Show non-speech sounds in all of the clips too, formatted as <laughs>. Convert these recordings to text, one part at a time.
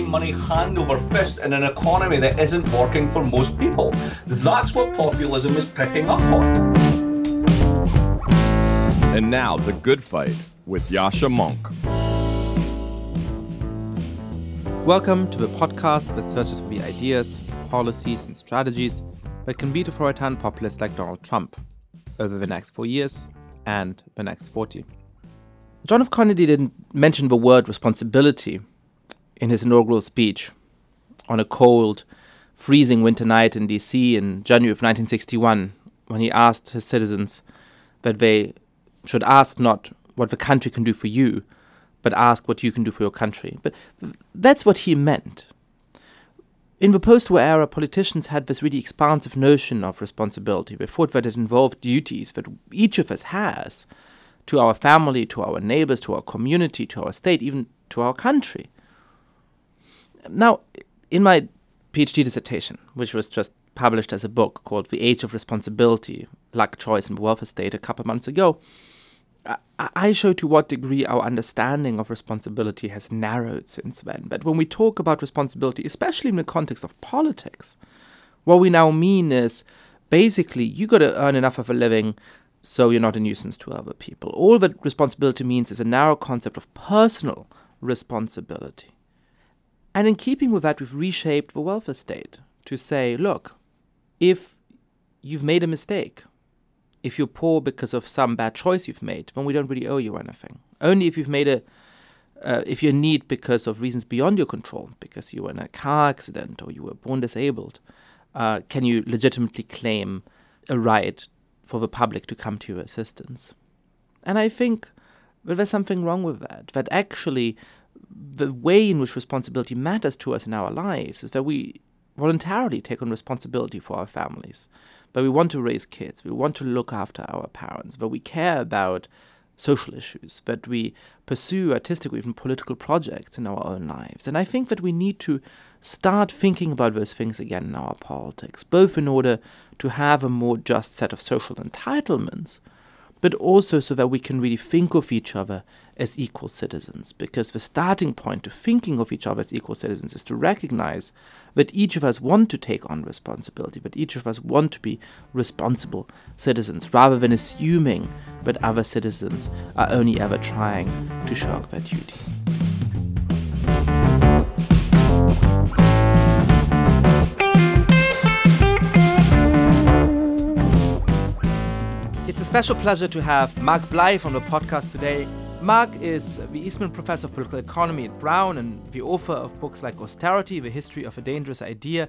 raising money hand over fist in an economy that isn't working for most people. That's what populism is picking up on. And now, The Good Fight with Yascha Mounk. Welcome to the podcast that searches for the ideas, policies, and strategies that can beat authoritarian populists like Donald Trump over the next four years and the next 40. John F. Kennedy didn't mention the word responsibility in his inaugural speech on a cold, freezing winter night in DC in January of 1961 when he asked his citizens that they should ask not what the country can do for you, but ask what you can do for your country. But that's what he meant. In the post war era, politicians had this really expansive notion of responsibility. They thought that it involved duties that each of us has to our family, to our neighbors, to our community, to our state, even to our country. Now, in my PhD dissertation, which was just published as a book called The Age of Responsibility Luck, Choice, and Welfare State a couple of months ago, I show to what degree our understanding of responsibility has narrowed since then. But when we talk about responsibility, especially in the context of politics, what we now mean is basically you got to earn enough of a living so you're not a nuisance to other people. All that responsibility means is a narrow concept of personal responsibility. And in keeping with that, we've reshaped the welfare state to say, look, if you've made a mistake, if you're poor because of some bad choice you've made, then we don't really owe you anything. Only if you've made a uh, if you're in need because of reasons beyond your control, because you were in a car accident or you were born disabled, uh, can you legitimately claim a right for the public to come to your assistance? And I think that there's something wrong with that. That actually, the way in which responsibility matters to us in our lives is that we voluntarily take on responsibility for our families. That we want to raise kids, we want to look after our parents, that we care about social issues, that we pursue artistic or even political projects in our own lives. And I think that we need to start thinking about those things again in our politics, both in order to have a more just set of social entitlements, but also so that we can really think of each other as equal citizens. Because the starting point to thinking of each other as equal citizens is to recognize that each of us want to take on responsibility, that each of us want to be responsible citizens, rather than assuming that other citizens are only ever trying to shirk their duty. It's a special pleasure to have Mark Blyth on the podcast today. Mark is the Eastman Professor of Political Economy at Brown and the author of books like Austerity, The History of a Dangerous Idea.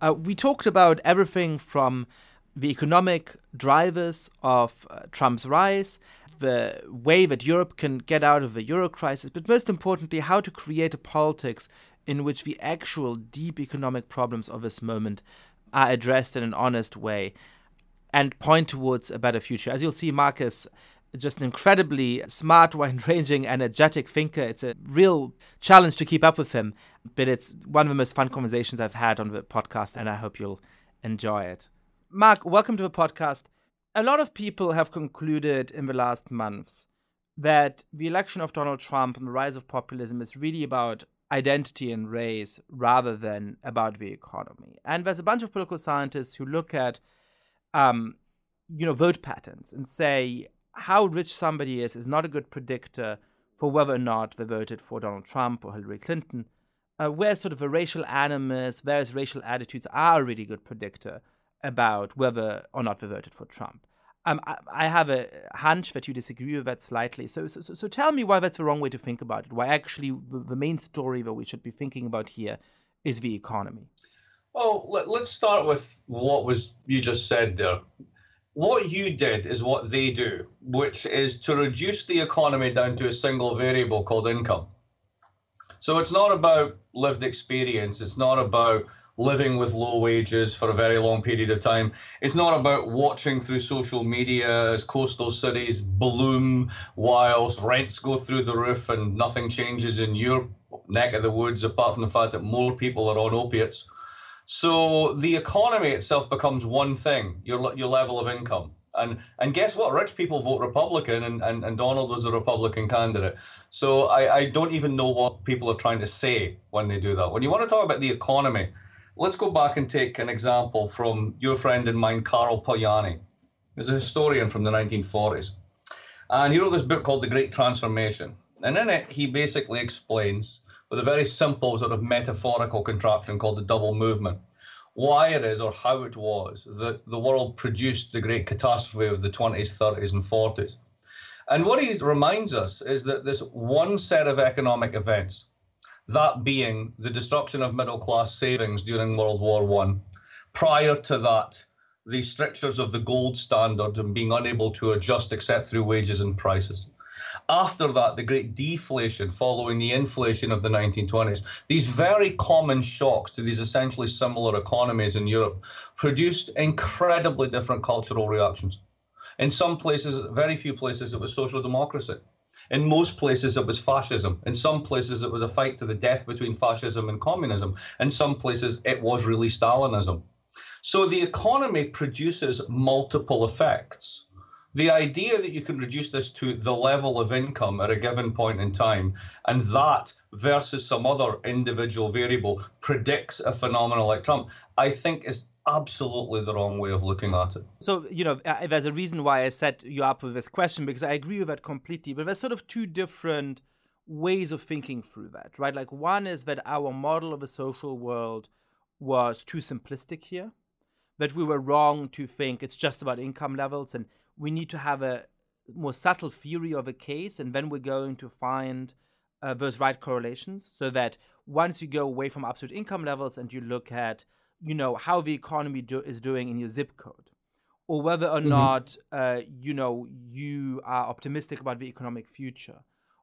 Uh, we talked about everything from the economic drivers of uh, Trump's rise, the way that Europe can get out of the euro crisis, but most importantly, how to create a politics in which the actual deep economic problems of this moment are addressed in an honest way and point towards a better future. As you'll see, Marcus just an incredibly smart, <laughs> wide-ranging, energetic thinker. It's a real challenge to keep up with him, but it's one of the most fun conversations I've had on the podcast, and I hope you'll enjoy it. Mark, welcome to the podcast. A lot of people have concluded in the last months that the election of Donald Trump and the rise of populism is really about identity and race rather than about the economy. And there's a bunch of political scientists who look at um, you know, vote patterns and say how rich somebody is is not a good predictor for whether or not they voted for Donald Trump or Hillary Clinton. Uh, where sort of a racial animus, various racial attitudes are a really good predictor about whether or not they voted for Trump. Um, I, I, have a hunch that you disagree with that slightly. So, so, so tell me why that's the wrong way to think about it. Why actually the, the main story that we should be thinking about here is the economy. Well, let, us start with what was you just said there what you did is what they do, which is to reduce the economy down to a single variable called income. So it's not about lived experience. It's not about living with low wages for a very long period of time. It's not about watching through social media as coastal cities bloom whilst rents go through the roof and nothing changes in your neck of the woods apart from the fact that more people are on opiates. So the economy itself becomes one thing, your your level of income. And and guess what? Rich people vote Republican, and, and, and Donald was a Republican candidate. So I, I don't even know what people are trying to say when they do that. When you want to talk about the economy, let's go back and take an example from your friend and mine, Karl Polanyi. He's a historian from the 1940s. And he wrote this book called The Great Transformation. And in it, he basically explains, with a very simple sort of metaphorical contraption called the double movement, why it is or how it was that the world produced the great catastrophe of the 20s, 30s, and 40s. And what he reminds us is that this one set of economic events, that being the destruction of middle class savings during World War One, prior to that, the strictures of the gold standard and being unable to adjust except through wages and prices. After that, the great deflation following the inflation of the 1920s, these very common shocks to these essentially similar economies in Europe produced incredibly different cultural reactions. In some places, very few places, it was social democracy. In most places, it was fascism. In some places, it was a fight to the death between fascism and communism. In some places, it was really Stalinism. So the economy produces multiple effects. The idea that you can reduce this to the level of income at a given point in time, and that versus some other individual variable predicts a phenomenon like Trump, I think is absolutely the wrong way of looking at it. So, you know, uh, there's a reason why I set you up with this question because I agree with that completely. But there's sort of two different ways of thinking through that, right? Like, one is that our model of a social world was too simplistic here that we were wrong to think it's just about income levels and we need to have a more subtle theory of a case and then we're going to find uh, those right correlations so that once you go away from absolute income levels and you look at you know how the economy do- is doing in your zip code or whether or mm-hmm. not uh, you know you are optimistic about the economic future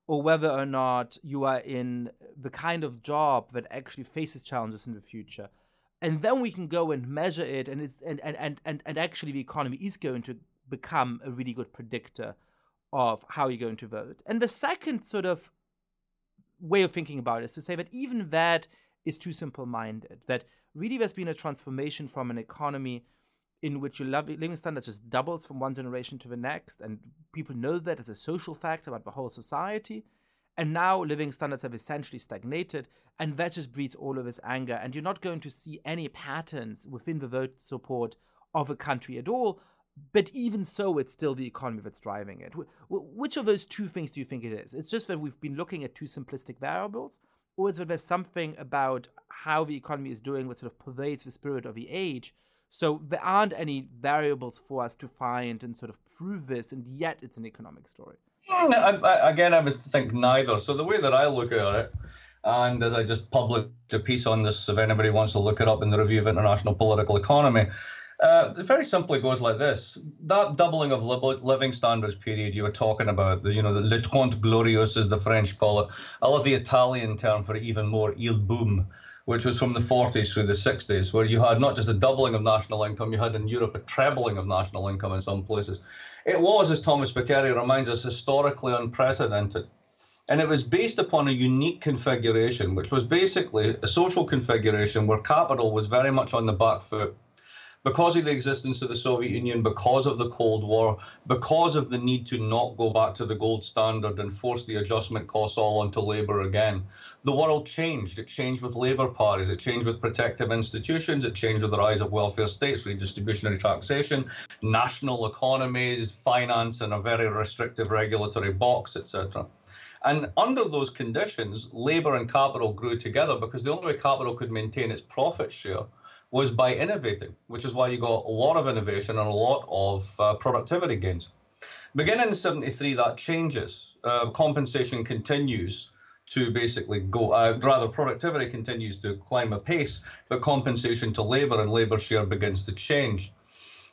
or whether or not you are in the kind of job that actually faces challenges in the future and then we can go and measure it and it's and and and, and actually the economy is going to become a really good predictor of how you're going to vote and the second sort of way of thinking about it is to say that even that is too simple minded that really there's been a transformation from an economy in which your living standard just doubles from one generation to the next and people know that as a social fact about the whole society and now living standards have essentially stagnated, and that just breeds all of this anger. And you're not going to see any patterns within the vote support of a country at all. But even so, it's still the economy that's driving it. Which of those two things do you think it is? It's just that we've been looking at two simplistic variables, or is that there's something about how the economy is doing that sort of pervades the spirit of the age? So there aren't any variables for us to find and sort of prove this, and yet it's an economic story. Mm, I, again, I would think neither. So the way that I look at it, and as I just published a piece on this, if anybody wants to look it up in the Review of International Political Economy, uh, it very simply goes like this: that doubling of living standards period you were talking about, the you know the le trente glorieux as the French call it. I love the Italian term for even more, il boom, which was from the 40s through the 60s, where you had not just a doubling of national income, you had in Europe a trebling of national income in some places. It was, as Thomas Piketty reminds us, historically unprecedented. And it was based upon a unique configuration, which was basically a social configuration where capital was very much on the back foot because of the existence of the Soviet Union, because of the Cold War, because of the need to not go back to the gold standard and force the adjustment costs all onto labor again. The world changed. It changed with labor parties. It changed with protective institutions. It changed with the rise of welfare states, redistributionary taxation, national economies, finance in a very restrictive regulatory box, etc. And under those conditions, labor and capital grew together because the only way capital could maintain its profit share was by innovating, which is why you got a lot of innovation and a lot of uh, productivity gains. Beginning in 73, that changes. Uh, compensation continues to basically go, uh, rather, productivity continues to climb apace, but compensation to labor and labor share begins to change.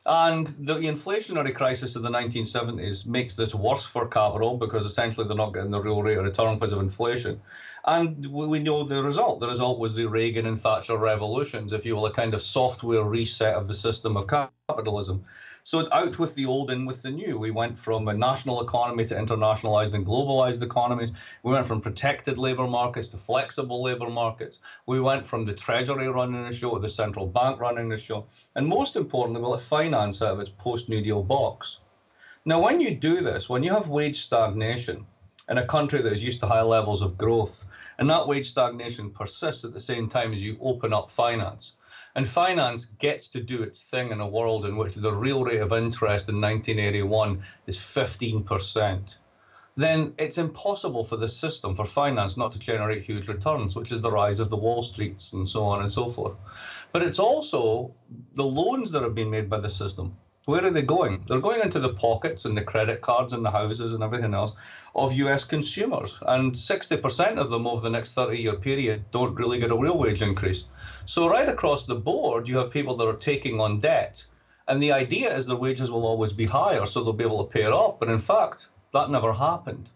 And the inflationary crisis of the 1970s makes this worse for capital because essentially they're not getting the real rate of return because of inflation. And we know the result. The result was the Reagan and Thatcher revolutions, if you will, a kind of software reset of the system of capitalism. So out with the old, in with the new. We went from a national economy to internationalized and globalized economies. We went from protected labor markets to flexible labor markets. We went from the Treasury running the show to the central bank running the show. And most importantly, we let finance out of its post New Deal box. Now, when you do this, when you have wage stagnation in a country that is used to high levels of growth, and that wage stagnation persists at the same time as you open up finance, and finance gets to do its thing in a world in which the real rate of interest in 1981 is 15%, then it's impossible for the system, for finance, not to generate huge returns, which is the rise of the Wall Streets and so on and so forth. But it's also the loans that have been made by the system. Where are they going? They're going into the pockets and the credit cards and the houses and everything else of US consumers. And 60% of them over the next 30 year period don't really get a real wage increase. So, right across the board, you have people that are taking on debt. And the idea is their wages will always be higher, so they'll be able to pay it off. But in fact, that never happened.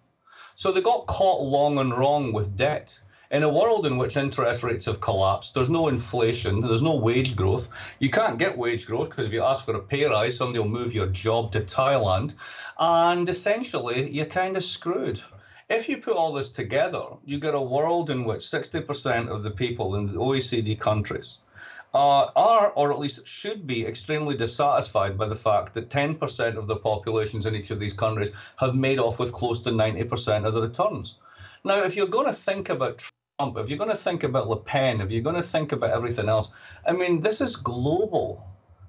So they got caught long and wrong with debt. In a world in which interest rates have collapsed, there's no inflation, there's no wage growth. You can't get wage growth because if you ask for a pay rise, somebody will move your job to Thailand. And essentially, you're kind of screwed. If you put all this together, you get a world in which 60% of the people in the OECD countries uh, are, or at least should be, extremely dissatisfied by the fact that 10% of the populations in each of these countries have made off with close to 90% of the returns. Now, if you're going to think about Trump, if you're going to think about Le Pen, if you're going to think about everything else, I mean, this is global.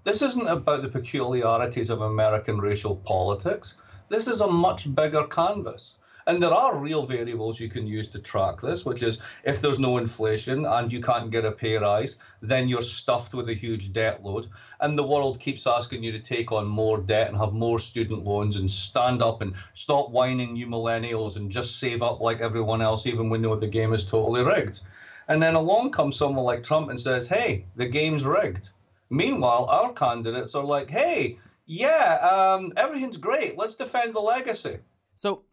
This isn't about the peculiarities of American racial politics. This is a much bigger canvas. And there are real variables you can use to track this, which is if there's no inflation and you can't get a pay rise, then you're stuffed with a huge debt load. And the world keeps asking you to take on more debt and have more student loans and stand up and stop whining you millennials and just save up like everyone else, even when know the game is totally rigged. And then along comes someone like Trump and says, hey, the game's rigged. Meanwhile, our candidates are like, hey, yeah, um, everything's great. Let's defend the legacy. So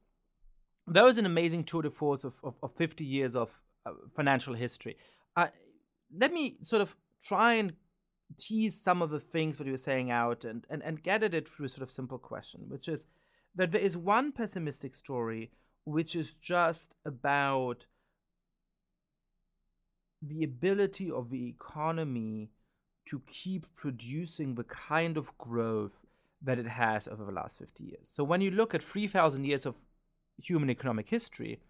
that was an amazing tour de force of, of, of 50 years of uh, financial history. Uh, let me sort of try and tease some of the things that you were saying out and, and, and get at it through a sort of simple question, which is that there is one pessimistic story which is just about the ability of the economy to keep producing the kind of growth that it has over the last 50 years. So when you look at 3,000 years of human economic history,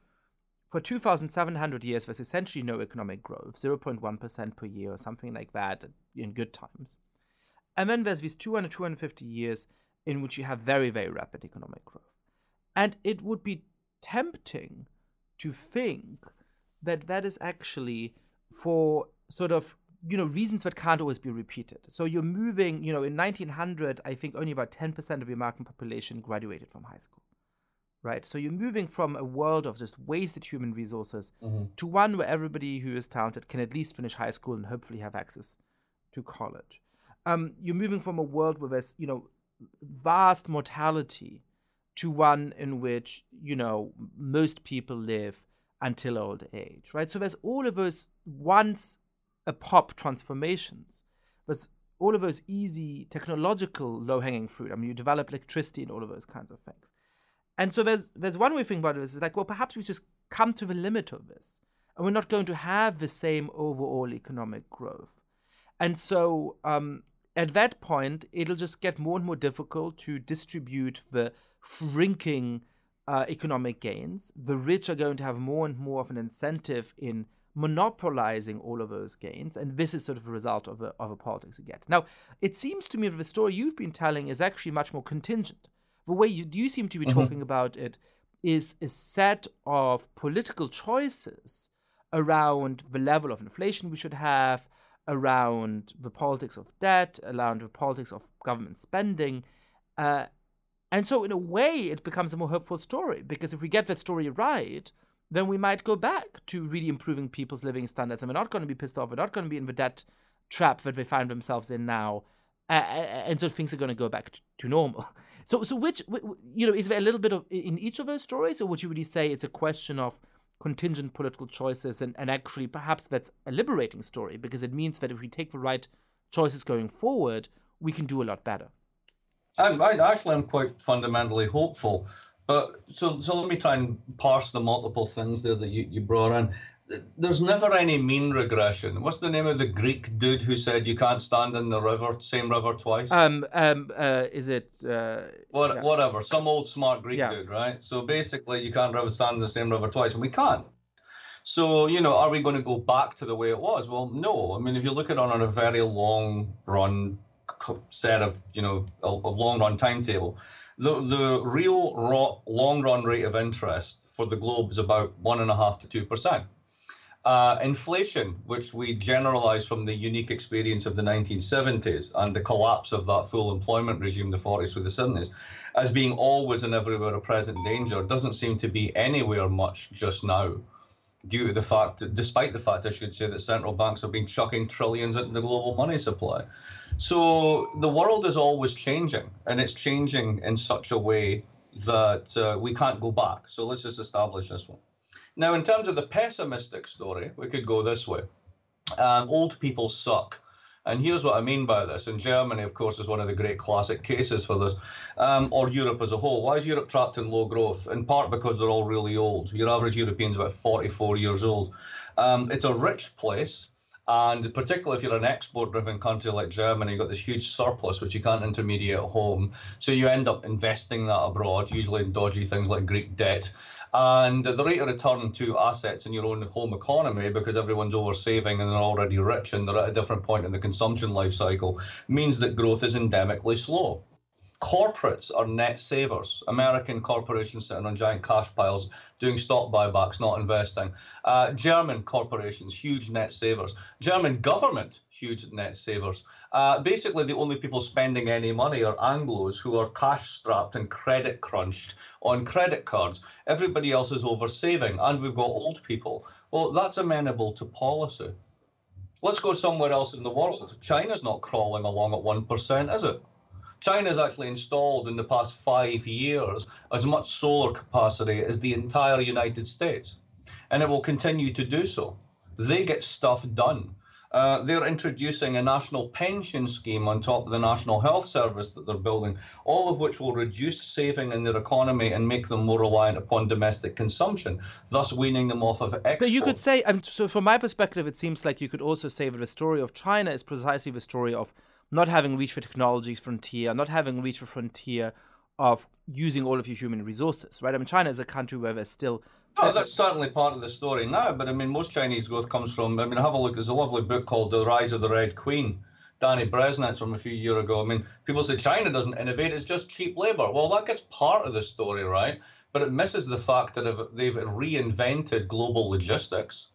for 2,700 years, there's essentially no economic growth, 0.1% per year or something like that in good times. And then there's these 200, 250 years in which you have very, very rapid economic growth. And it would be tempting to think that that is actually for sort of you know reasons that can't always be repeated so you're moving you know in 1900 i think only about 10% of the american population graduated from high school right? So you're moving from a world of just wasted human resources mm-hmm. to one where everybody who is talented can at least finish high school and hopefully have access to college. Um, you're moving from a world where there's, you know, vast mortality to one in which, you know, most people live until old age, right? So there's all of those once a pop transformations. There's all of those easy technological low hanging fruit. I mean, you develop electricity and all of those kinds of things. And so there's there's one way of thinking about this is like, well, perhaps we just come to the limit of this, and we're not going to have the same overall economic growth. And so um, at that point, it'll just get more and more difficult to distribute the shrinking uh, economic gains. The rich are going to have more and more of an incentive in monopolizing all of those gains, and this is sort of a result of a, of a politics you get. Now, it seems to me that the story you've been telling is actually much more contingent the way you, you seem to be mm-hmm. talking about it is a set of political choices around the level of inflation we should have, around the politics of debt, around the politics of government spending. Uh, and so, in a way, it becomes a more hopeful story because if we get that story right, then we might go back to really improving people's living standards and we're not going to be pissed off. We're not going to be in the debt trap that they find themselves in now. Uh, and so things are going to go back to, to normal. So, so which you know is there a little bit of in each of those stories, or would you really say it's a question of contingent political choices, and, and actually perhaps that's a liberating story because it means that if we take the right choices going forward, we can do a lot better. I'm, I actually am quite fundamentally hopeful. But so so let me try and parse the multiple things there that you, you brought in there's never any mean regression. What's the name of the Greek dude who said you can't stand in the river, same river twice? Um, um, uh, is it? Uh, what, yeah. Whatever, some old smart Greek yeah. dude, right? So basically, you can't ever stand in the same river twice, and we can't. So you know, are we going to go back to the way it was? Well, no. I mean, if you look at it on a very long run set of you know a, a long run timetable, the the real raw, long run rate of interest for the globe is about one and a half to two percent. Uh, inflation, which we generalize from the unique experience of the 1970s and the collapse of that full employment regime, the 40s through the 70s, as being always and everywhere a present danger, doesn't seem to be anywhere much just now, due to the fact, that, despite the fact, I should say, that central banks have been chucking trillions into the global money supply. So the world is always changing, and it's changing in such a way that uh, we can't go back. So let's just establish this one. Now, in terms of the pessimistic story, we could go this way. Um, old people suck. And here's what I mean by this. And Germany, of course, is one of the great classic cases for this, um, or Europe as a whole. Why is Europe trapped in low growth? In part because they're all really old. Your average European's about 44 years old. Um, it's a rich place. And particularly if you're an export driven country like Germany, you've got this huge surplus which you can't intermediate at home. So you end up investing that abroad, usually in dodgy things like Greek debt. And the rate of return to assets in your own home economy, because everyone's over saving and they're already rich and they're at a different point in the consumption life cycle, means that growth is endemically slow. Corporates are net savers. American corporations sitting on giant cash piles doing stock buybacks, not investing. Uh, German corporations, huge net savers. German government, huge net savers. Uh, basically, the only people spending any money are Anglos who are cash strapped and credit crunched on credit cards. Everybody else is over saving, and we've got old people. Well, that's amenable to policy. Let's go somewhere else in the world. China's not crawling along at 1%, is it? China's actually installed in the past five years as much solar capacity as the entire United States, and it will continue to do so. They get stuff done. Uh, they're introducing a national pension scheme on top of the national health service that they're building, all of which will reduce saving in their economy and make them more reliant upon domestic consumption, thus weaning them off of export. But you could say, um, so from my perspective, it seems like you could also say that the story of China is precisely the story of not having reached the technology frontier, not having reached the frontier of using all of your human resources, right? I mean, China is a country where there's still Oh, that's certainly part of the story now. But I mean, most Chinese growth comes from. I mean, have a look. There's a lovely book called The Rise of the Red Queen. Danny Breznitz from a few years ago. I mean, people say China doesn't innovate; it's just cheap labor. Well, that gets part of the story, right? But it misses the fact that they've reinvented global logistics.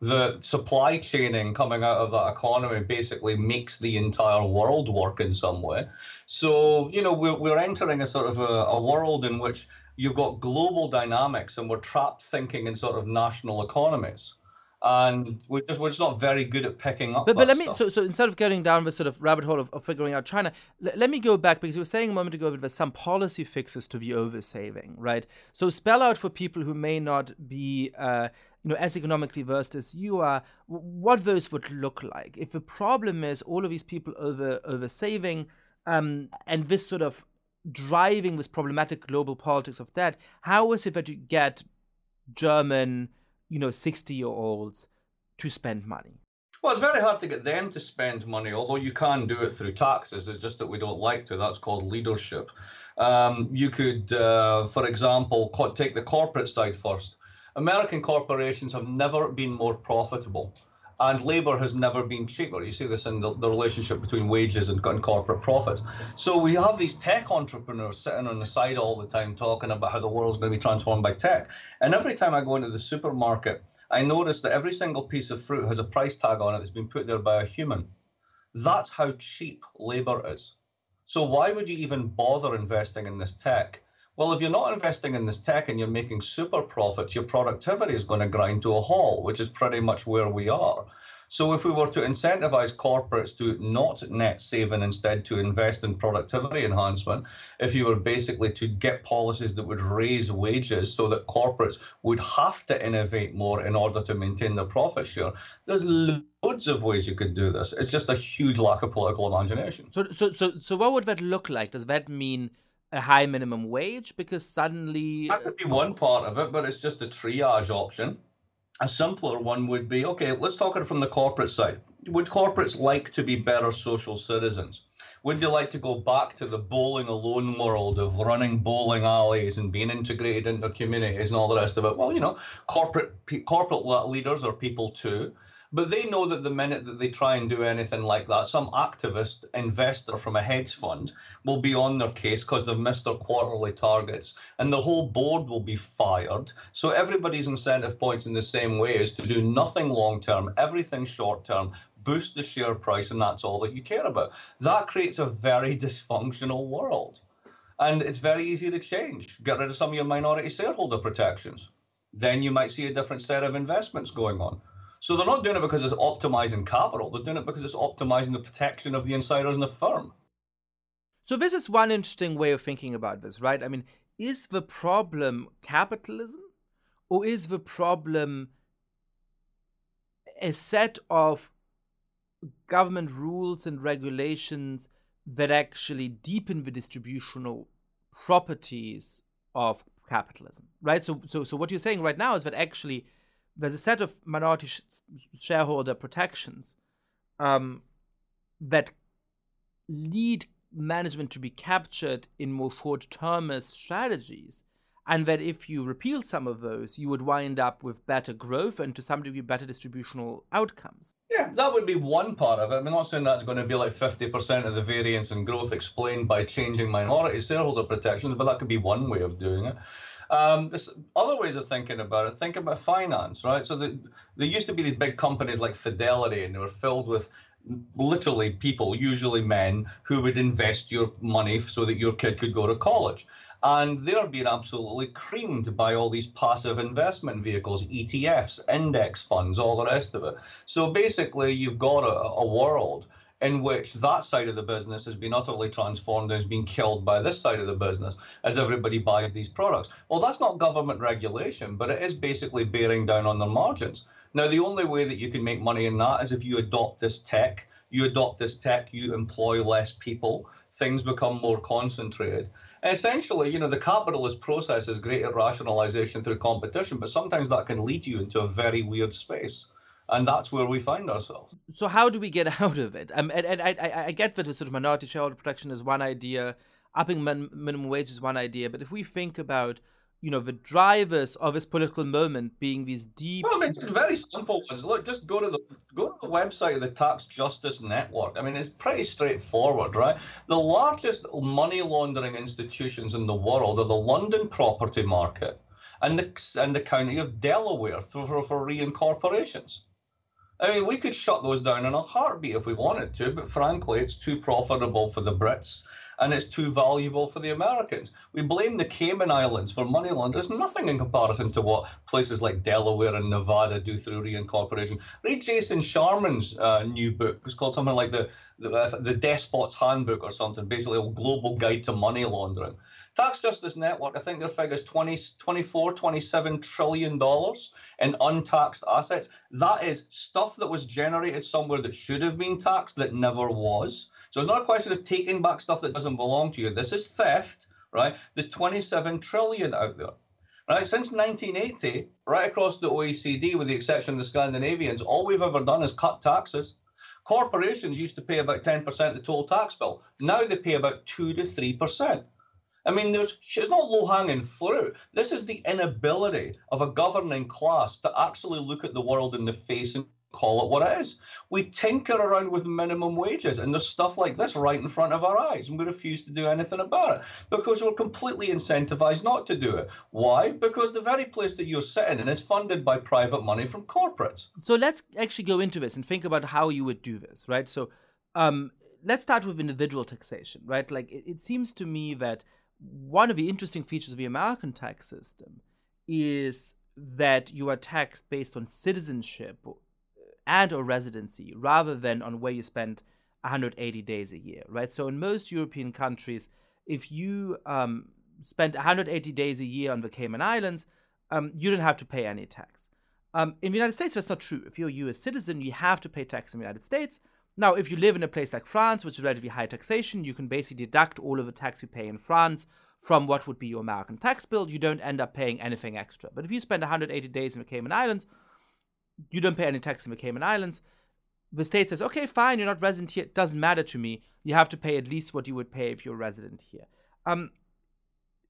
The supply chaining coming out of that economy basically makes the entire world work in some way. So, you know, we're, we're entering a sort of a, a world in which you've got global dynamics and we're trapped thinking in sort of national economies and we're just, we're just not very good at picking up. But, but let me stuff. so so instead of getting down the sort of rabbit hole of, of figuring out China, l- let me go back because you were saying a moment ago that there's some policy fixes to the oversaving, right? So spell out for people who may not be. Uh, you know, as economically versed as you are, what those would look like. If the problem is all of these people over over saving, um, and this sort of driving this problematic global politics of debt, how is it that you get German, you know, 60 year olds to spend money? Well, it's very hard to get them to spend money, although you can do it through taxes. It's just that we don't like to. That's called leadership. Um, you could, uh, for example, take the corporate side first. American corporations have never been more profitable and labour has never been cheaper. You see this in the, the relationship between wages and, and, corporate profits. So we have these tech entrepreneurs sitting on the side all the time talking about how the world's going to be transformed by tech. And every time I go into the supermarket, I notice that every single piece of fruit has a price tag on it that's been put there by a human. That's how cheap labour is. So why would you even bother investing in this tech? Well, if you're not investing in this tech and you're making super profits, your productivity is going to grind to a halt, which is pretty much where we are. So if we were to incentivize corporates to not net save and instead to invest in productivity enhancement, if you were basically to get policies that would raise wages so that corporates would have to innovate more in order to maintain their profit share, there's loads of ways you could do this. It's just a huge lack of political imagination. So, so, so, so, what would that look like? Does that mean a high minimum wage? Because suddenly that could be one part of it, but it's just a triage option. A simpler one would be okay. Let's talk it from the corporate side. Would corporates like to be better social citizens? Would they like to go back to the bowling alone world of running bowling alleys and being integrated into communities and all the rest of it? Well, you know, corporate corporate leaders are people too. But they know that the minute that they try and do anything like that, some activist investor from a hedge fund will be on their case because they've missed their quarterly targets, and the whole board will be fired. So everybody's incentive points in the same way is to do nothing long term, everything short term, boost the share price, and that's all that you care about. That creates a very <laughs> dysfunctional world. And it's very easy to change. Get rid of some of your minority shareholder protections. Then you might see a different set of investments going on. So they're not doing it because it's optimizing capital. They're doing it because it's optimizing the protection of the insiders in the firm. So this is one interesting way of thinking about this, right? I mean, is the problem capitalism or is the problem a set of government rules and regulations that actually deepen the distributional properties of capitalism, right? So, so, so what you're saying right now is that actually there's a set of minority sh- shareholder protections um, that lead management to be captured in more short-termist strategies and that if you repeal some of those you would wind up with better growth and to some degree better distributional outcomes. Yeah that would be one part of it. I'm not saying that's going to be like 50% of the variance in growth explained by changing minority shareholder protections but that could be one way of doing it um, there's other ways of thinking about it. Think about finance, right? So the, there used to be these big companies like Fidelity, and they were filled with literally people, usually men, who would invest your money so that your kid could go to college. And they're being absolutely creamed by all these passive investment vehicles, ETFs, index funds, all the rest of it. So basically, you've got a, a world in which that side of the business has been utterly transformed and has been killed by this side of the business as everybody buys these products. Well, that's not government regulation, but it is basically bearing down on their margins. Now, the only way that you can make money in that is if you adopt this tech. You adopt this tech, you employ less people, things become more concentrated. And essentially, you know, the capitalist process is greater rationalization through competition, but sometimes that can lead you into a very weird space and that's where we find ourselves. So how do we get <laughs> out of it? Um, and, and I, I, I get that the sort of minority shareholder protection is one idea, upping min- minimum wage is one idea, but if we think about you know the drivers of this political moment being these deep. Well, I mean, very simple ones. Look, just go to the go to the website of the Tax Justice Network. I mean, it's pretty straightforward, right? The largest money laundering institutions in the world are the London property market and the and the county of Delaware for for, for reincorporations. I mean, we could shut those down in a heartbeat if we wanted to, but frankly, it's too profitable for the Brits and it's too valuable for the Americans. We blame the Cayman Islands for money laundering. Nothing in comparison to what places like Delaware and Nevada do through reincorporation. Read Jason Sharman's uh, new book. It's called something like the, the, uh, the Despot's Handbook or something, basically a global guide to money laundering. Tax Justice Network, I think their figure is 20, 24, 27 trillion dollars in untaxed assets. That is stuff that was generated somewhere that should have been taxed that never was. So it's not a question of taking back stuff that doesn't belong to you. This is theft, right? There's 27 trillion out there. Right, since 1980, right across the OECD, with the exception of the Scandinavians, all we've ever done is cut taxes. Corporations used to pay about 10% of the total tax bill. Now they pay about 2 to 3%. I mean, there's it's not low hanging fruit. This is the inability of a governing class to actually look at the world in the face and call it what it is. We tinker around with minimum wages, and there's stuff like this right in front of our eyes, and we refuse to do anything about it because we're completely incentivized not to do it. Why? Because the very place that you're sitting in is funded by private money from corporates. So let's actually go into this and think about how you would do this, right? So um, let's start with individual taxation, right? Like it, it seems to me that one of the interesting features of the American tax system is that you are taxed based on citizenship and or residency rather than on where you spend 180 days a year, right? So in most European countries, if you um, spend 180 days a year on the Cayman Islands, um, you don't have to pay any tax. Um, in the United States, that's not true. If you're a US citizen, you have to pay tax in the United States. Now, if you live in a place like France, which is relatively high taxation, you can basically deduct all of the tax you pay in France from what would be your American tax bill. You don't end up paying anything extra. But if you spend 180 days in the Cayman Islands, you don't pay any tax in the Cayman Islands. The state says, okay, fine, you're not resident here. It doesn't matter to me. You have to pay at least what you would pay if you're resident here. Um,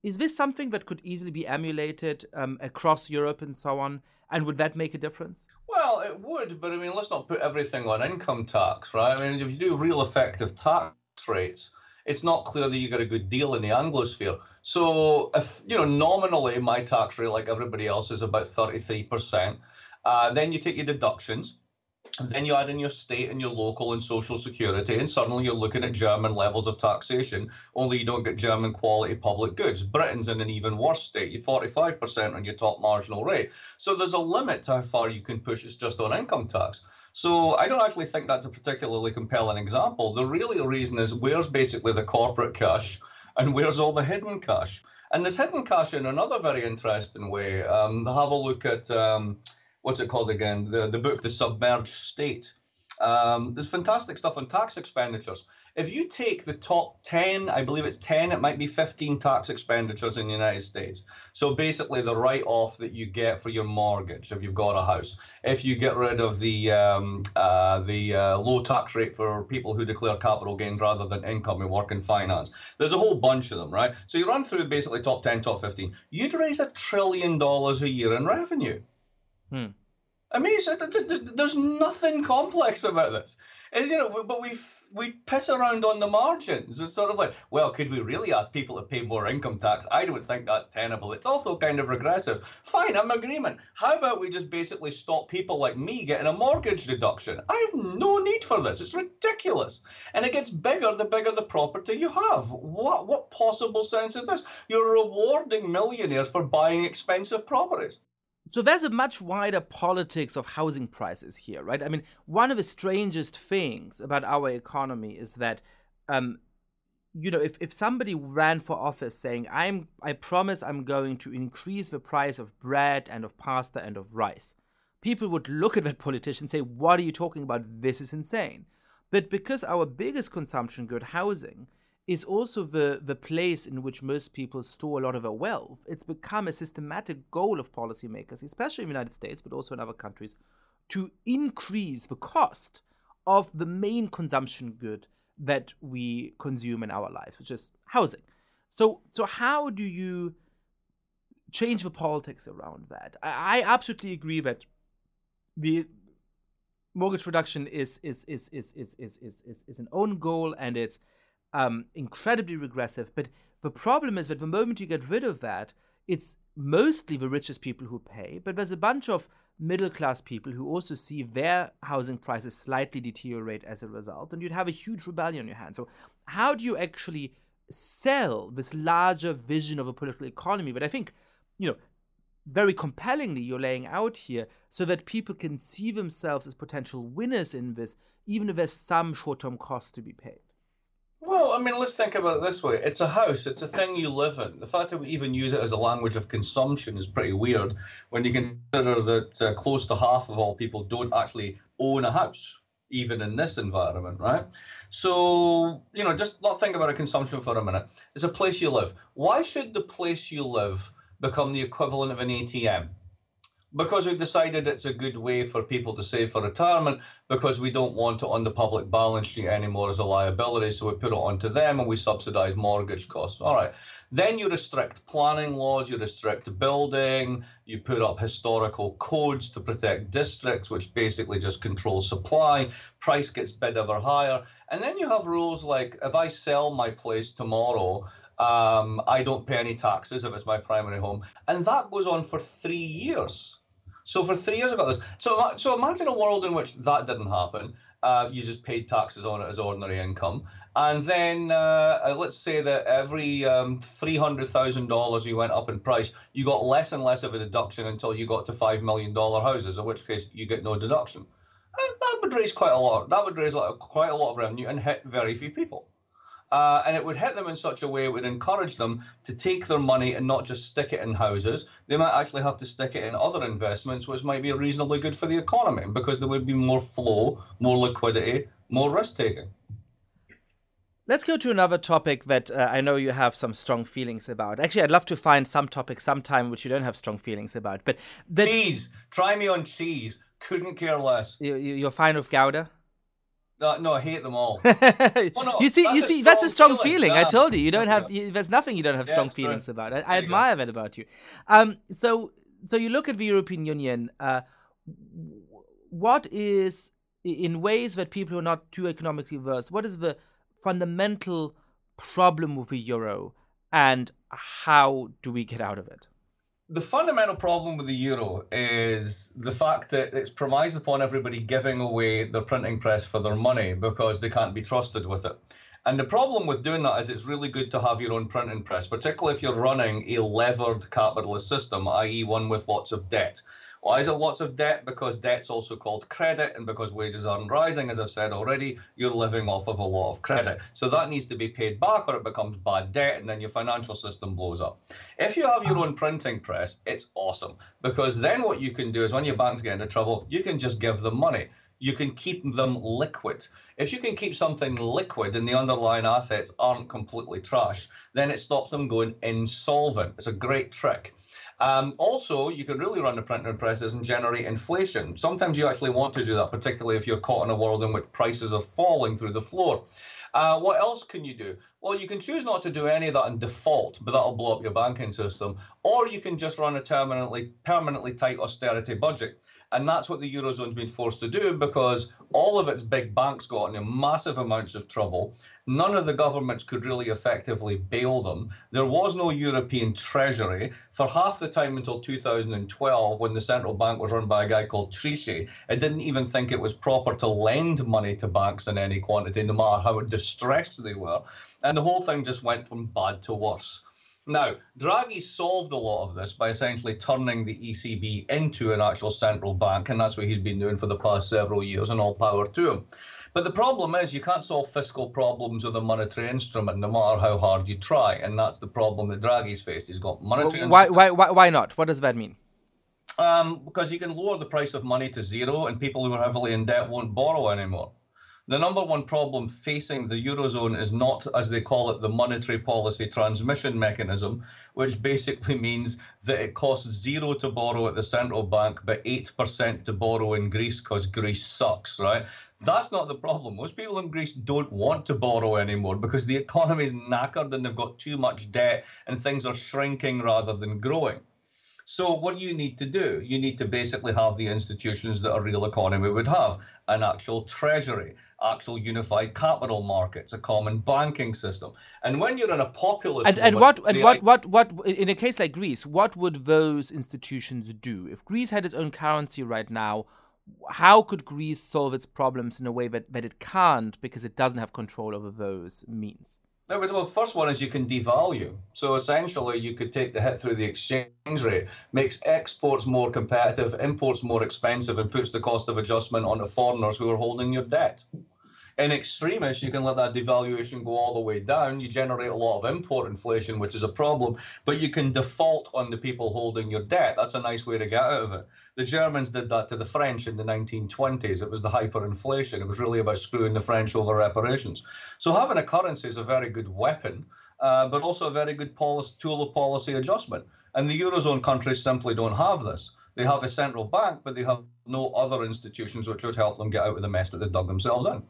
is this something that could easily be emulated um, across Europe and so on? And would that make a difference? Well, it would, but I mean, let's not put everything on income tax, right? I mean, if you do real effective tax rates, it's not clear that you got a good deal in the Anglosphere. So, if you know, nominally my tax rate, like everybody else, is about 33%. Uh, then you take your deductions. Then you add in your state and your local and social security, and suddenly you're looking at German levels of taxation, only you don't get German quality public goods. Britain's in an even worse state. You're 45% on your top marginal rate. So there's a limit to how far you can push it just on income tax. So I don't actually think that's a particularly compelling example. The real reason is where's basically the corporate cash and where's all the hidden cash? And there's hidden cash in another very interesting way. Um, have a look at. Um, what's it called again? The the book, The Submerged State. Um, there's fantastic stuff on tax expenditures. If you take the top 10, I believe it's 10, it might be 15 tax expenditures in the United States. So basically, the write off that you get for your mortgage if you've got a house. If you get rid of the um, uh, the uh, low tax rate for people who declare capital gains rather than income and work in finance, there's a whole bunch of them, right? So you run through basically top 10, top 15. You'd raise a trillion dollars a year in revenue. Hmm. I mean, there's nothing complex about this. And, you know, but we we piss around on the margins. It's sort of like, well, could we really ask people to pay more income tax? I don't think that's tenable. It's also kind of regressive. Fine, I'm agreement. How about we just basically stop people like me getting a mortgage deduction? I have no need for this. It's ridiculous. And it gets bigger the bigger the property you have. What what possible sense is this? You're rewarding millionaires for buying expensive properties. So there's a much wider politics of housing prices here, right? I mean, one of the strangest things about our economy is that, um, you know, if, if somebody ran for office saying, "I'm, I promise, I'm going to increase the price of bread and of pasta and of rice," people would look at that politician and say, "What are you talking about? This is insane." But because our biggest consumption good, housing, is also the, the place in which most people store a lot of their wealth. It's become a systematic goal of policymakers, especially in the United States, but also in other countries, to increase the cost of the main consumption good that we consume in our lives, which is housing. So, so how do you change the politics around that? I, I absolutely agree that the mortgage reduction is is is is is is is, is, is an own goal and it's um, incredibly regressive. But the problem is that the moment you get rid of that, it's mostly the richest people who pay, but there's a bunch of middle class people who also see their housing prices slightly deteriorate as a result, and you'd have a huge rebellion on your hands. So, how do you actually sell this larger vision of a political economy? But I think, you know, very compellingly you're laying out here so that people can see themselves as potential winners in this, even if there's some short term cost to be paid. Well, I mean, let's think about it this way. It's a house, it's a thing you live in. The fact that we even use it as a language of consumption is pretty weird when you consider that uh, close to half of all people don't actually own a house, even in this environment, right? So, you know, just not think about a consumption for a minute. It's a place you live. Why should the place you live become the equivalent of an ATM? Because we decided it's a good way for people to save for retirement because we don't want it on the public balance sheet anymore as a liability. So we put it onto them and we subsidize mortgage costs. All right. Then you restrict planning laws, you restrict building, you put up historical codes to protect districts, which basically just control supply. Price gets bid ever higher. And then you have rules like if I sell my place tomorrow, um, I don't pay any taxes if it's my primary home. And that goes on for three years. So for three years, I got this. So, so imagine a world in which that didn't happen. Uh, you just paid taxes on it as ordinary income. And then uh, uh let's say that every um, $300,000 you went up in price, you got less and less of a deduction until you got to $5 million houses, in which case you get no deduction. uh, that would raise quite a lot. That would raise quite a lot of revenue and hit very few people. Uh, and it would hit them in such a way it would encourage them to take their money and not just stick it in houses. They might actually have to stick it in other investments, which might be reasonably good for the economy because there would be more flow, more liquidity, more risk taking. Let's go to another topic that uh, I know you have some strong feelings about. Actually, I'd love to find some topic sometime which you don't have strong feelings about. But that... cheese, try me on cheese. Couldn't care less. You, you're fine with Gouda? No, no, I hate them all. <laughs> oh, no, you see, you see, that's a strong feeling. feeling. I told you, you don't have. You, there's nothing you don't have yeah, strong feelings about. I, I admire that about you. Um, so, so you look at the European Union. Uh, what is, in ways that people who are not too economically versed, what is the fundamental problem with the euro, and how do we get out of it? The fundamental problem with the euro is the fact that it's premised upon everybody giving away their printing press for their money because they can't be trusted with it. And the problem with doing that is it's really good to have your own printing press, particularly if you're running a levered capitalist system, i.e., one with lots of debt. Why is it lots of debt? Because debt's also called credit, and because wages aren't rising, as I've said already, you're living off of a lot of credit. So that needs to be paid back, or it becomes bad debt, and then your financial system blows up. If you have your own printing press, it's awesome because then what you can do is when your banks get into trouble, you can just give them money you can keep them liquid. If you can keep something liquid and the underlying assets aren't completely trash, then it stops them going insolvent. It's a great trick. Um, also, you can really run the printing presses and generate inflation. Sometimes you actually want to do that, particularly if you're caught in a world in which prices are falling through the floor. Uh, what else can you do? Well, you can choose not to do any of that in default, but that'll blow up your banking system. Or you can just run a permanently, permanently tight austerity budget. And that's what the Eurozone's been forced to do because all of its big banks got into massive amounts of trouble. None of the governments could really effectively bail them. There was no European treasury. For half the time until 2012, when the central bank was run by a guy called Trichet, it didn't even think it was proper to lend money to banks in any quantity, no matter how distressed they were. And the whole thing just went from bad to worse. Now, Draghi solved a lot of this by essentially turning the ECB into an actual central bank, and that's what he's been doing for the past several years, and all power to him. But the problem is, you can't solve fiscal problems with a monetary instrument, no matter how hard you try, and that's the problem that Draghi's faced. He's got monetary. Why, why, why, why not? What does that mean? Um, because you can lower the price of money to zero, and people who are heavily in debt won't borrow anymore. The number one problem facing the Eurozone is not, as they call it, the monetary policy transmission mechanism, which basically <laughs> means that it costs zero to borrow at the central bank, but 8% to borrow in Greece because Greece sucks, right? That's not the problem. Most people in Greece don't want to borrow anymore because the economy is knackered and they've got too much debt and things are shrinking rather than growing. So what do you need to do? You need to basically have the institutions that a real economy would have, an actual treasury, actual unified capital markets, a common banking system. And when you're in a populist and, and what and what, what what in a case like Greece, what would those institutions do if Greece had its own currency right now? How could Greece solve its problems in a way that, that it can't because it doesn't have control over those means? No, well, the first one is you can devalue. So essentially, you could take the hit through the exchange rate, makes exports more competitive, imports more expensive, and puts the cost of adjustment onto foreigners who are holding your debt in extremis, you can let that devaluation go all the way down. You generate a lot of import inflation, which is a problem, but you can default on the people holding your debt. That's a nice way to get out of it. The Germans did that to the French in the 1920s. It was the hyperinflation. It was really about screwing the French over reparations. So having a currency is a very good weapon, uh, but also a very good policy, tool of policy adjustment. And the Eurozone countries simply don't have this. They have a central bank, but they have no other institutions which would help them get out of the mess that they dug themselves in.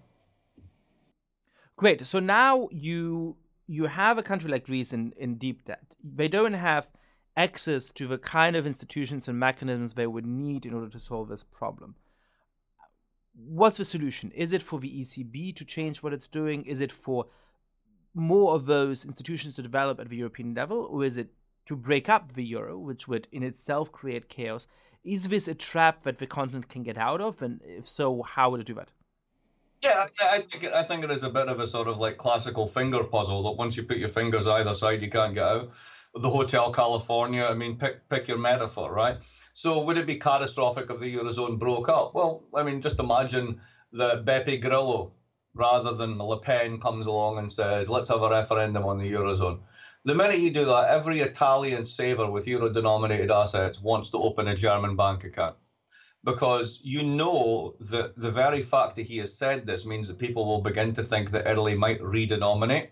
Great. So now you you have a country like Greece in, in deep debt. They don't have access to the kind of institutions and mechanisms they would need in order to solve this problem. What's the solution? Is it for the ECB to change what it's doing? Is it for more of those institutions to develop at the European level? Or is it to break up the euro, which would in itself create chaos? Is this a trap that the continent can get out of? And if so, how would it do that? Yeah, I think I think it is a bit of a sort of like classical finger puzzle that once you put your fingers either side, you can't get out. the Hotel California. I mean, pick pick your metaphor, right? So would it be catastrophic if the eurozone broke up? Well, I mean, just imagine that Beppe Grillo, rather than Le Pen, comes along and says, "Let's have a referendum on the eurozone." The minute you do that, every Italian saver with euro-denominated assets wants to open a German bank account because you know that the very fact that he has said this means that people will begin to think that Italy might redenominate.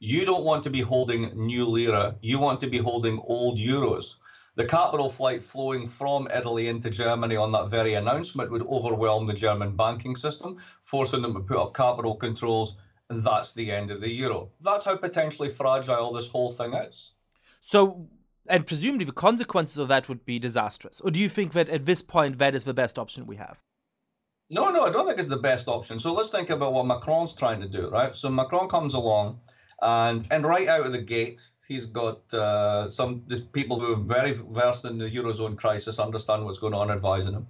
You don't want to be holding new lira, you want to be holding old euros. The capital flight flowing from Italy into Germany on that very announcement would overwhelm the German banking system, forcing them to put up capital controls, and that's the end of the euro. That's how potentially fragile this whole thing is. So and presumably the consequences of that would be disastrous. Or do you think that at this point that is the best option we have? No, no, I don't think it's the best option. So let's think about what Macron's trying to do, right? So Macron comes along, and and right out of the gate, he's got uh, some people who are very versed in the eurozone crisis, understand what's going on, advising him,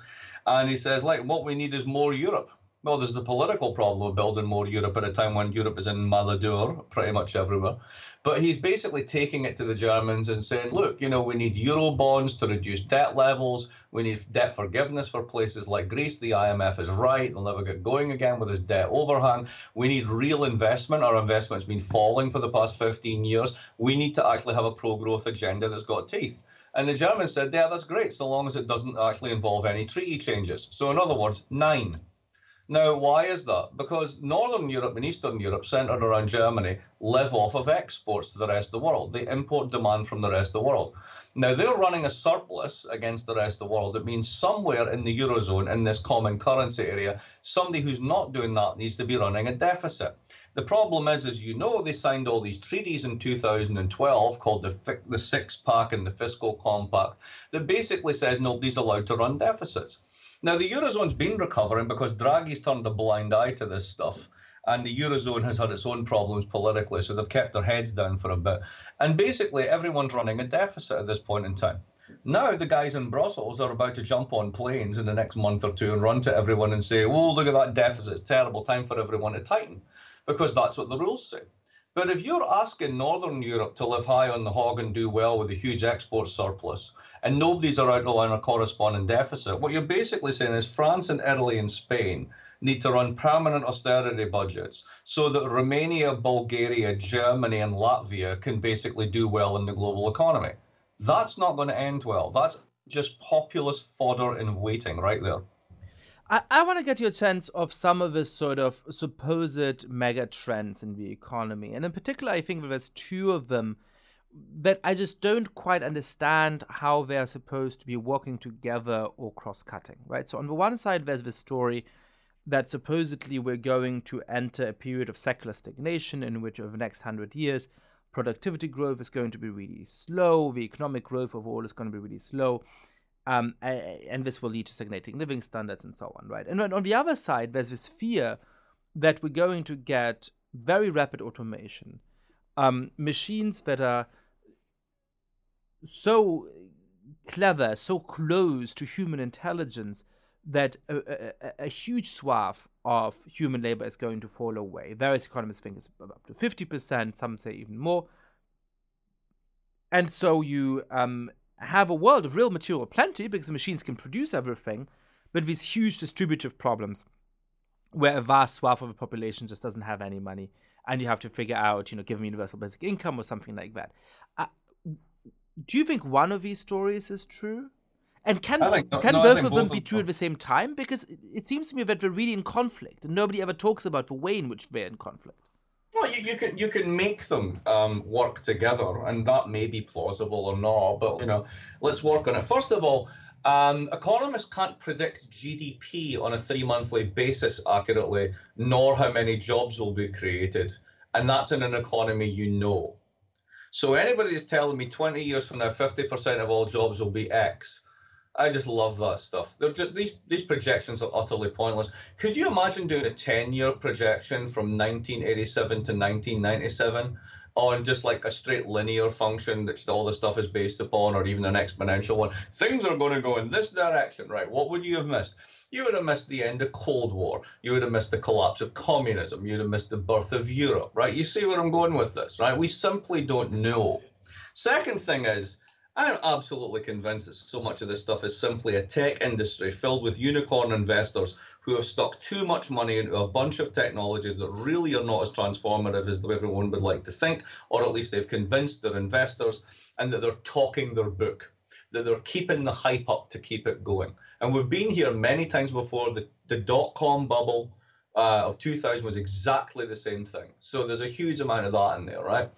and he says like, what we need is more Europe. Well, there's the political problem of building more Europe at a time when Europe is in malheur pretty much everywhere. But he's basically taking it to the Germans and saying, look, you know, we need euro bonds to reduce debt levels. We need debt forgiveness for places like Greece. The IMF is right. They'll never get going again with this debt overhang. We need real investment. Our investment's been falling for the past 15 years. We need to actually have a pro growth agenda that's got teeth. And the Germans said, yeah, that's great, so long as it doesn't actually involve any treaty changes. So, in other words, nine. Now, why is that? Because Northern Europe and Eastern Europe, centered around Germany, live off of exports to the rest of the world. They import demand from the rest of the world. Now, they're running a surplus against the rest of the world. It means somewhere in the Eurozone, in this common currency area, somebody who's not doing that needs to be running a deficit. The problem is, as you know, they signed all these treaties in 2012 called the, the Six Pack and the Fiscal Compact that basically says nobody's allowed to run deficits. Now, the Eurozone's been recovering because Draghi's turned a blind eye to this stuff. And the Eurozone has had its own problems politically, so they've kept their heads down for a bit. And basically, everyone's running a deficit at this point in time. Now, the guys in Brussels are about to jump on planes in the next month or two and run to everyone and say, oh, look at that deficit. It's terrible. Time for everyone to tighten, because that's what the rules say. But if you're asking Northern Europe to live high on the hog and do well with a huge export surplus, and nobody's around on a corresponding deficit. What you're basically saying is France and Italy and Spain need to run permanent austerity budgets so that Romania, Bulgaria, Germany, and Latvia can basically do well in the global economy. That's not going to end well. That's just populist fodder in waiting right there. I, I want to get your sense of some of the sort of supposed mega trends in the economy. And in particular, I think there's two of them that I just don't quite understand how they're supposed to be working together or cross cutting, right? So, on the one side, there's the story that supposedly we're going to enter a period of secular stagnation in which, over the next hundred years, productivity growth is going to be really slow, the economic growth overall is going to be really slow. Um, and this will lead to stagnating living standards and so on, right? And on the other side, there's this fear that we're going to get very rapid automation, um, machines that are so clever, so close to human intelligence that a, a, a, huge swath of human labor is going to fall away. Various economists think it's up to 50%, some say even more. And so you um, have a world of real material plenty because machines can produce everything, but these huge distributive problems where a vast swath of the population just doesn't have any money and you have to figure out, you know, give them universal basic income or something like that. Uh, do you think one of these stories is true? And can think, can no, both of them be true at the same time? Because it seems to me that they're really in conflict, and nobody ever talks about the way in which they're in conflict. Well, you, you can you can make them um, work together, and that may be plausible or not. But you know, let's work on it. First of all, um, economists can't predict GDP on a three monthly basis accurately, nor how many jobs will be created, and that's in an economy you know. So anybody that's telling me 20 years from now, 50% of all jobs will be X, I just love that stuff. Just, these these projections are utterly pointless. Could you imagine doing a 10-year projection from 1987 to 1997? On just like a straight linear function that all the stuff is based upon, or even an exponential one. Things are going to go in this direction, right? What would you have missed? You would have missed the end of Cold War. You would have missed the collapse of communism. You'd have missed the birth of Europe, right? You see where I'm going with this, right? We simply don't know. Second thing is, I'm absolutely convinced that so much of this stuff is simply a tech industry filled with unicorn investors who have stuck too much money into a bunch of technologies that really are not as transformative as everyone would like to think, or at least they've convinced their investors, and that they're talking their book, that they're keeping the hype up to keep it going. And we've been here many times before. The, the dot com bubble uh, of 2000 was exactly the same thing. So there's a huge amount of that in there, right?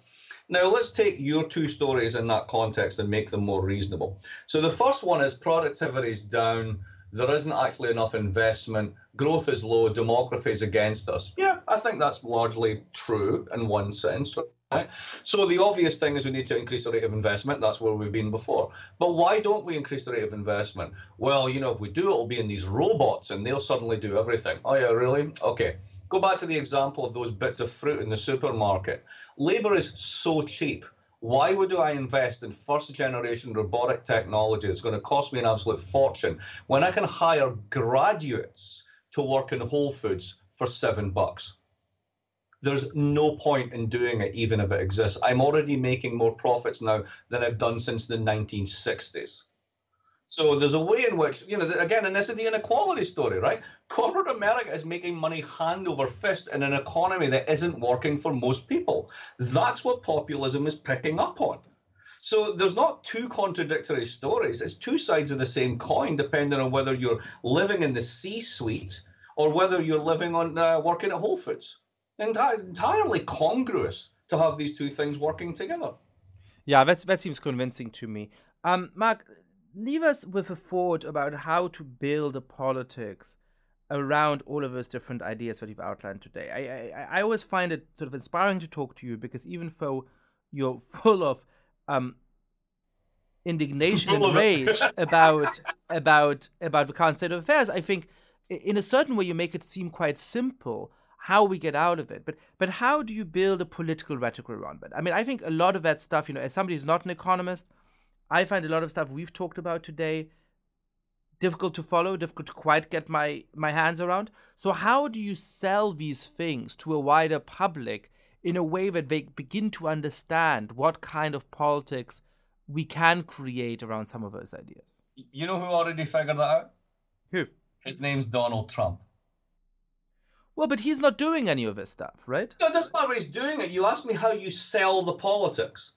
Now, let's take your two stories in that context and make them more reasonable. So, the first one is productivity is down, there isn't actually enough investment, growth is low, demography is against us. Yeah, I think that's largely true in one sense. Right? So the obvious thing is we need to increase the rate of investment. That's where we've been before. But why don't we increase the rate of investment? Well, you know, if we do, it'll be in these robots and they'll suddenly do everything. Oh, yeah, really? Okay. Go back to the example of those bits of fruit in the supermarket. Labor is so cheap why would I invest in first generation robotic technology that's going to cost me an absolute fortune when I can hire graduates to work in Whole Foods for seven bucks? There's no point in doing it, even if it exists. I'm already making more profits now than I've done since the 1960s. So there's a way in which, you know, again, and this is the inequality story, right? Corporate America is making money hand over fist in an economy that isn't working for most people. That's what populism is picking up on. So there's not two contradictory stories. It's two sides of the same coin, depending on whether you're living in the C-suite or whether you're living on uh, working at Whole Foods. Enti- entirely congruous to have these two things working together. Yeah, that's that seems convincing to me. Um, Mark, leave us with a thought about how to build a politics around all of those different ideas that you've outlined today. I, I, I always find it sort of inspiring to talk to you because even though you're <laughs> full of um, indignation and rage about about about the current state of affairs, I think in a certain way you make it seem quite simple how we get out of it. But but how do you build a political rhetoric around that? I mean, I think a lot of that stuff, you know, as somebody who's not an economist, I find a lot of stuff we've talked about today difficult to follow, difficult to quite get my my hands around. So how do you sell these things to a wider public in a way that they begin to understand what kind of politics we can create around some of those ideas? You know who already figured that out? Who? His name's Donald Trump. Well, but he's not doing any of this stuff, right? No, that's not what he's doing it. You asked me how you sell the politics.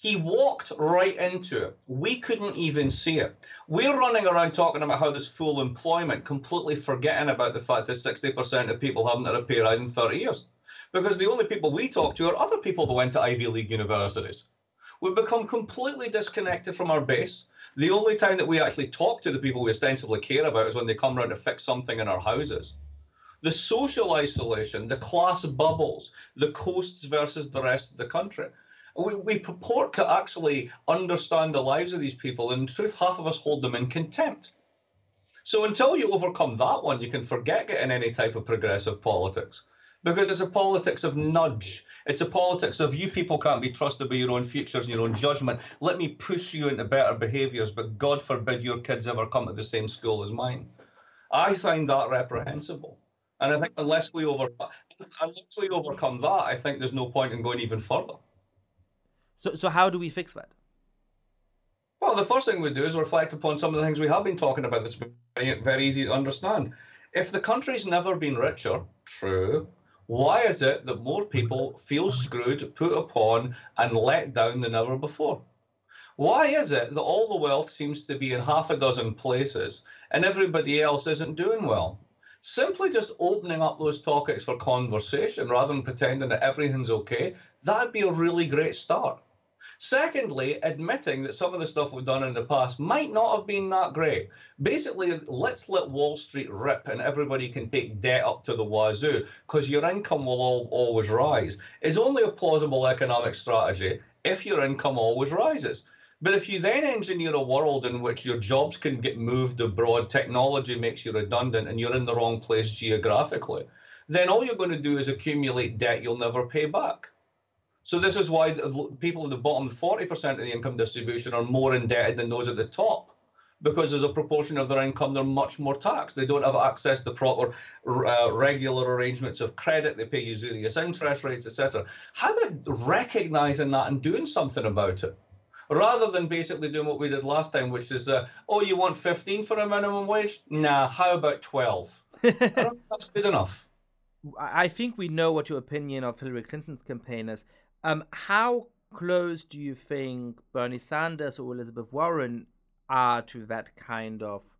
He walked right into it. We couldn't even see it. We're running around talking about how there's full employment, completely forgetting about the fact that 60% of people haven't had a pay rise in 30 years. Because the only people we talk to are other people that went to Ivy League universities. We've become completely disconnected from our base. The only time that we actually talk to the people we ostensibly care about is when they come around to fix something in our houses. The social isolation, the class bubbles, the coasts versus the rest of the country we, we purport to actually understand the lives of these people, and in truth, half of us hold them in contempt. So until you overcome that one, you can forget getting any type of progressive politics because it's a politics of nudge. It's a politics of you people can't be trusted by your own futures and your own judgment. Let me push you into better behaviors, but God forbid your kids ever come to the same school as mine. I find that reprehensible. And I think unless we over unless we overcome that, I think there's no point in going even further. So, so how do we fix that? Well, the first thing we do is reflect upon some of the things we have been talking about that's very, very easy to understand. If the country's never been richer, true, why is it that more people feel screwed, put upon, and let down than ever before? Why is it that all the wealth seems to be in half a dozen places and everybody else isn't doing well? Simply just opening up those topics for conversation rather than pretending that everything's okay, that'd be a really great start. Secondly, admitting that some of the stuff we've done in the past might not have been that great. Basically, let's let Wall Street rip and everybody can take debt up to the wazoo because your income will all, always rise. Is only a plausible economic strategy if your income always rises. But if you then engineer a world in which your jobs can get moved abroad, technology makes you redundant, and you're in the wrong place geographically, then all you're going to do is accumulate debt you'll never pay back. So this is why people at the bottom, 40% of the income distribution, are more indebted than those at the top, because as a proportion of their income, they're much more taxed. They don't have access to proper uh, regular arrangements of credit. They pay usurious interest rates, etc. How about recognizing that and doing something about it? rather than basically doing what we did last time, which is, uh, oh, you want 15 for a minimum wage? Nah, how about 12? <laughs> I don't think that's good enough. I think we know what your opinion of Hillary Clinton's campaign is. Um, how close do you think Bernie Sanders or Elizabeth Warren are to that kind of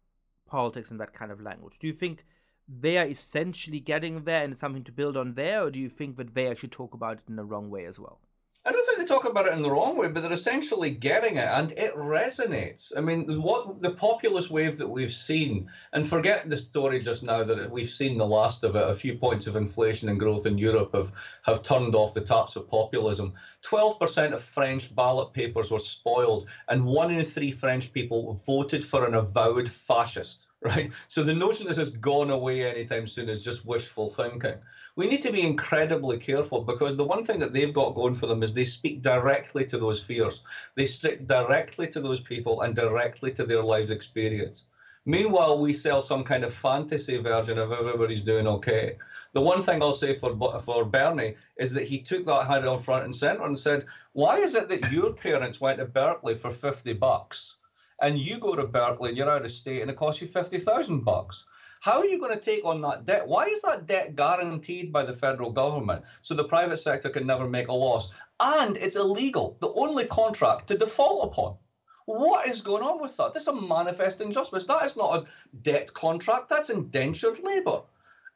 politics and that kind of language? Do you think they are essentially getting there and it's something to build on there, or do you think that they actually talk about it in the wrong way as well? I don't think they talk about it in the wrong way, but they're essentially getting it, and it resonates. I mean, what the populist wave that we've seen, and forget the story just now that we've seen the last of it. A few points of inflation and growth in Europe have have turned off the taps of populism. Twelve percent of French ballot papers were spoiled, and one in three French people voted for an avowed fascist. <laughs> Right. So the notion this has gone away anytime soon is just wishful thinking we need to be incredibly careful because the one thing that they've got going for them is they speak directly to those fears. They stick directly to those people and directly to their lives experience. Meanwhile, we sell some kind of fantasy version of everybody's doing okay. The one thing I'll say for for Bernie is that he took that head on front and center and said, "Why is it that your parents went to Berkeley for fifty bucks, and you go to Berkeley and you're out of state and it costs you fifty thousand bucks?" How are you going to take on that debt? Why is that debt guaranteed by the federal government so the private sector can never make a loss? And it's illegal, the only contract to default upon. What is going on with that? That's a manifest injustice. That is not a debt contract, that's indentured labour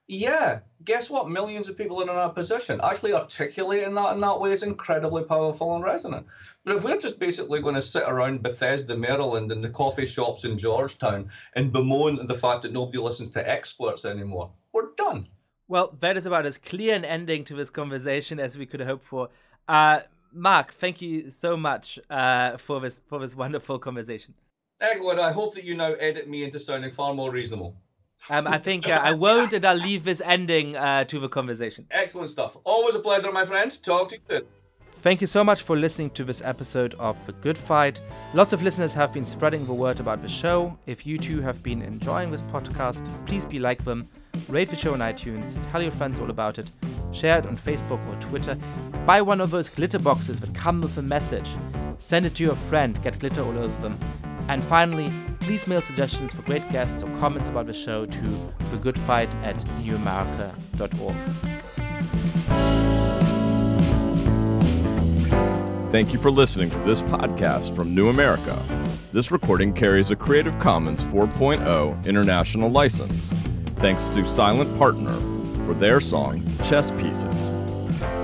yeah, guess what? Millions of people in our position. Actually articulating that in that way is incredibly powerful and resonant. But if we're just basically going to sit around Bethesda, Maryland, and the coffee shops in Georgetown and bemoan the fact that nobody listens to experts anymore, we're done. Well, that is about as clear an ending to this conversation as we could hope for. Uh, Mark, thank you so much uh, for this for this wonderful conversation. Excellent. I hope that you now edit me into sounding far more reasonable. Um, I think uh, I <laughs> won't, and I'll leave this ending uh, to the conversation. Excellent stuff. Always a pleasure, my friend. Talk to you soon. Thank you so much for listening to this episode of The Good Fight. Lots of listeners have been spreading the word about the show. If you too have been enjoying this podcast, please be like them, rate the show on iTunes, tell your friends all about it, share it on Facebook or Twitter, buy one of those glitter boxes that come with a message, send it to your friend, get glitter all over them. And finally, please mail suggestions for great guests or comments about the show to thegoodfight at newamerica.org. Thank you for listening to this podcast from New America. This recording carries a Creative Commons 4.0 international license. Thanks to Silent Partner for their song Chess Pieces.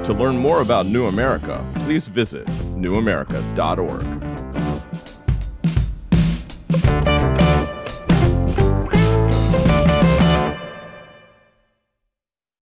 To learn more about New America, please visit newamerica.org.